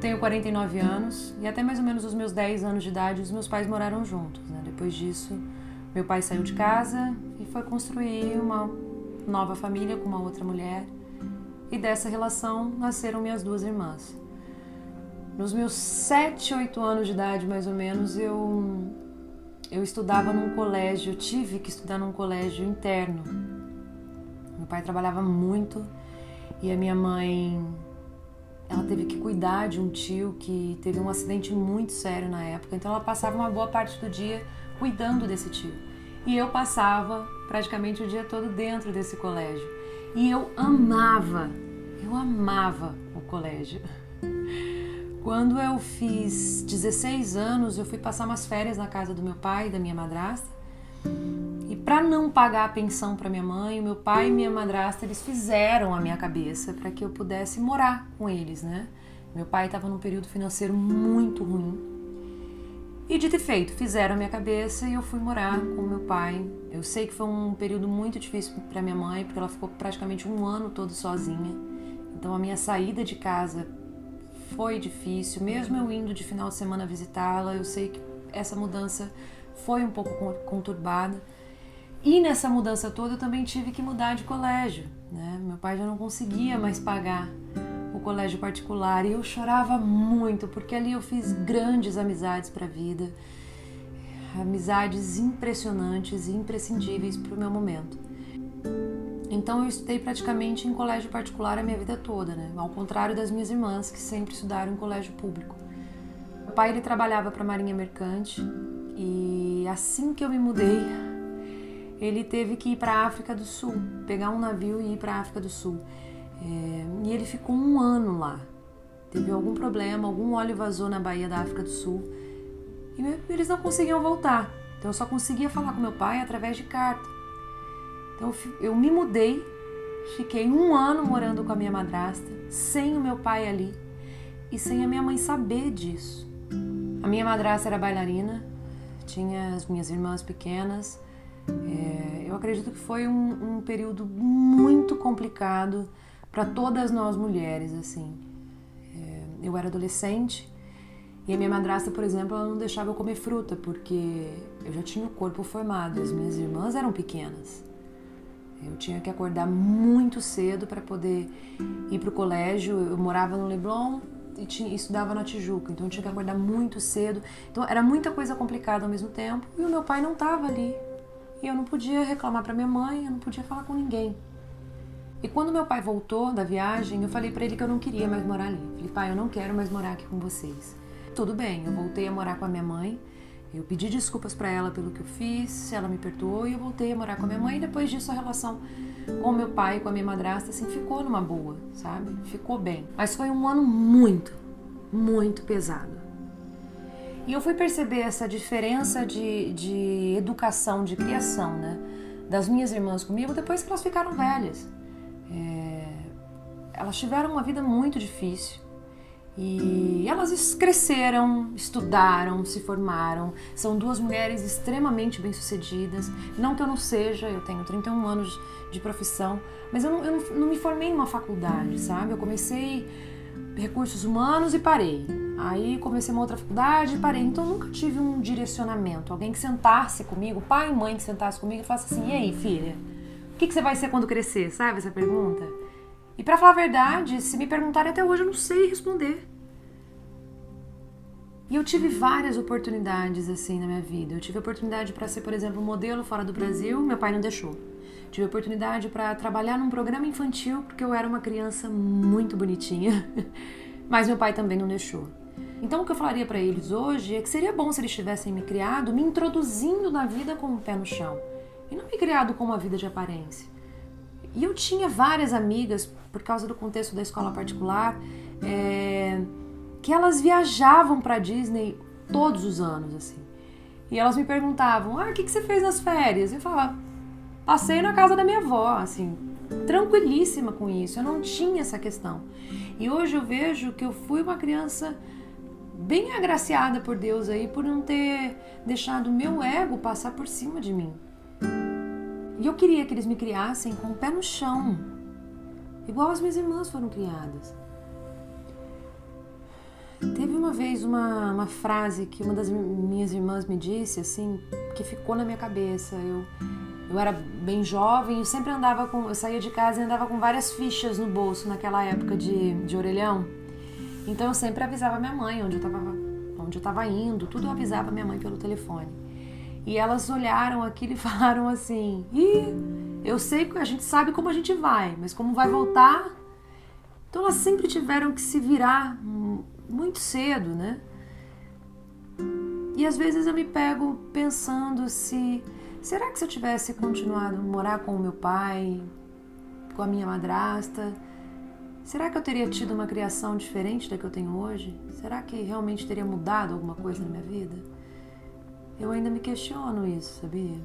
tenho 49 anos e até mais ou menos os meus 10 anos de idade os meus pais moraram juntos. Né? Depois disso, meu pai saiu de casa e foi construir uma nova família com uma outra mulher. E dessa relação nasceram minhas duas irmãs. Nos meus 7, 8 anos de idade, mais ou menos, eu eu estudava num colégio, tive que estudar num colégio interno. Meu pai trabalhava muito e a minha mãe ela teve que cuidar de um tio que teve um acidente muito sério na época, então ela passava uma boa parte do dia cuidando desse tio. E eu passava praticamente o dia todo dentro desse colégio. E eu amava, eu amava o colégio. Quando eu fiz 16 anos, eu fui passar umas férias na casa do meu pai e da minha madrasta. E para não pagar a pensão para minha mãe, meu pai e minha madrasta eles fizeram a minha cabeça para que eu pudesse morar com eles, né? Meu pai estava num período financeiro muito ruim. E de ter feito, fizeram a minha cabeça e eu fui morar com meu pai. Eu sei que foi um período muito difícil para minha mãe, porque ela ficou praticamente um ano todo sozinha. Então a minha saída de casa foi difícil, mesmo eu indo de final de semana visitá-la, eu sei que essa mudança foi um pouco conturbada. E nessa mudança toda eu também tive que mudar de colégio. Né? Meu pai já não conseguia mais pagar o colégio particular e eu chorava muito porque ali eu fiz grandes amizades para a vida, amizades impressionantes e imprescindíveis para o meu momento. Então eu estudei praticamente em colégio particular a minha vida toda, né? Ao contrário das minhas irmãs que sempre estudaram em colégio público. Meu pai ele trabalhava para a Marinha Mercante e assim que eu me mudei, ele teve que ir para a África do Sul, pegar um navio e ir para a África do Sul. É, e ele ficou um ano lá. Teve algum problema, algum óleo vazou na Baía da África do Sul e eles não conseguiam voltar. Então eu só conseguia falar com meu pai através de carta. Então eu me mudei, fiquei um ano morando com a minha madrasta, sem o meu pai ali e sem a minha mãe saber disso. A minha madrasta era bailarina, tinha as minhas irmãs pequenas. Acredito que foi um, um período muito complicado para todas nós mulheres, assim. É, eu era adolescente e a minha madrasta, por exemplo, ela não deixava eu comer fruta porque eu já tinha o corpo formado, as minhas irmãs eram pequenas. Eu tinha que acordar muito cedo para poder ir para o colégio. Eu morava no Leblon, e, tinha, estudava na Tijuca, então eu tinha que acordar muito cedo. Então era muita coisa complicada ao mesmo tempo e o meu pai não estava ali. E eu não podia reclamar para minha mãe, eu não podia falar com ninguém. E quando meu pai voltou da viagem, eu falei para ele que eu não queria mais morar ali. Falei, pai, eu não quero mais morar aqui com vocês. Tudo bem, eu voltei a morar com a minha mãe. Eu pedi desculpas para ela pelo que eu fiz, ela me perdoou e eu voltei a morar com a minha mãe. E depois disso, a relação com meu pai, com a minha madrasta, assim, ficou numa boa, sabe? Ficou bem. Mas foi um ano muito, muito pesado. E eu fui perceber essa diferença de, de educação, de criação, né? Das minhas irmãs comigo depois que elas ficaram velhas. É... Elas tiveram uma vida muito difícil. E elas cresceram, estudaram, se formaram. São duas mulheres extremamente bem-sucedidas. Não que eu não seja, eu tenho 31 anos de profissão, mas eu não, eu não, me formei numa faculdade, sabe? Eu comecei recursos humanos e parei. Aí comecei uma outra faculdade e parei. Então nunca tive um direcionamento. Alguém que sentasse comigo, pai e mãe que sentasse comigo e falasse assim: e aí, filha, o que, que você vai ser quando crescer? Sabe essa pergunta? E para falar a verdade, se me perguntarem até hoje, eu não sei responder. E eu tive várias oportunidades assim na minha vida. Eu tive oportunidade para ser, por exemplo, modelo fora do Brasil, meu pai não deixou. Tive oportunidade para trabalhar num programa infantil porque eu era uma criança muito bonitinha, mas meu pai também não deixou. Então o que eu falaria para eles hoje é que seria bom se eles tivessem me criado me introduzindo na vida com o pé no chão e não me criado com uma vida de aparência. E eu tinha várias amigas, por causa do contexto da escola particular, é, que elas viajavam para Disney todos os anos, assim. E elas me perguntavam: Ah, o que, que você fez nas férias? Eu falava: Passei na casa da minha avó, assim, tranquilíssima com isso. Eu não tinha essa questão. E hoje eu vejo que eu fui uma criança bem agraciada por Deus aí por não ter deixado meu ego passar por cima de mim. E eu queria que eles me criassem com o pé no chão, igual as minhas irmãs foram criadas. Teve uma vez uma, uma frase que uma das minhas irmãs me disse, assim, que ficou na minha cabeça. Eu, eu era bem jovem, eu sempre andava com. Eu saía de casa e andava com várias fichas no bolso naquela época de, de orelhão. Então eu sempre avisava minha mãe onde eu estava onde eu estava indo, tudo eu avisava minha mãe pelo telefone. E elas olharam aquilo e falaram assim: Ih, eu sei que a gente sabe como a gente vai, mas como vai voltar. Então elas sempre tiveram que se virar muito cedo, né? E às vezes eu me pego pensando se será que se eu tivesse continuado a morar com o meu pai, com a minha madrasta, será que eu teria tido uma criação diferente da que eu tenho hoje? Será que realmente teria mudado alguma coisa na minha vida? Eu ainda me questiono isso, sabia?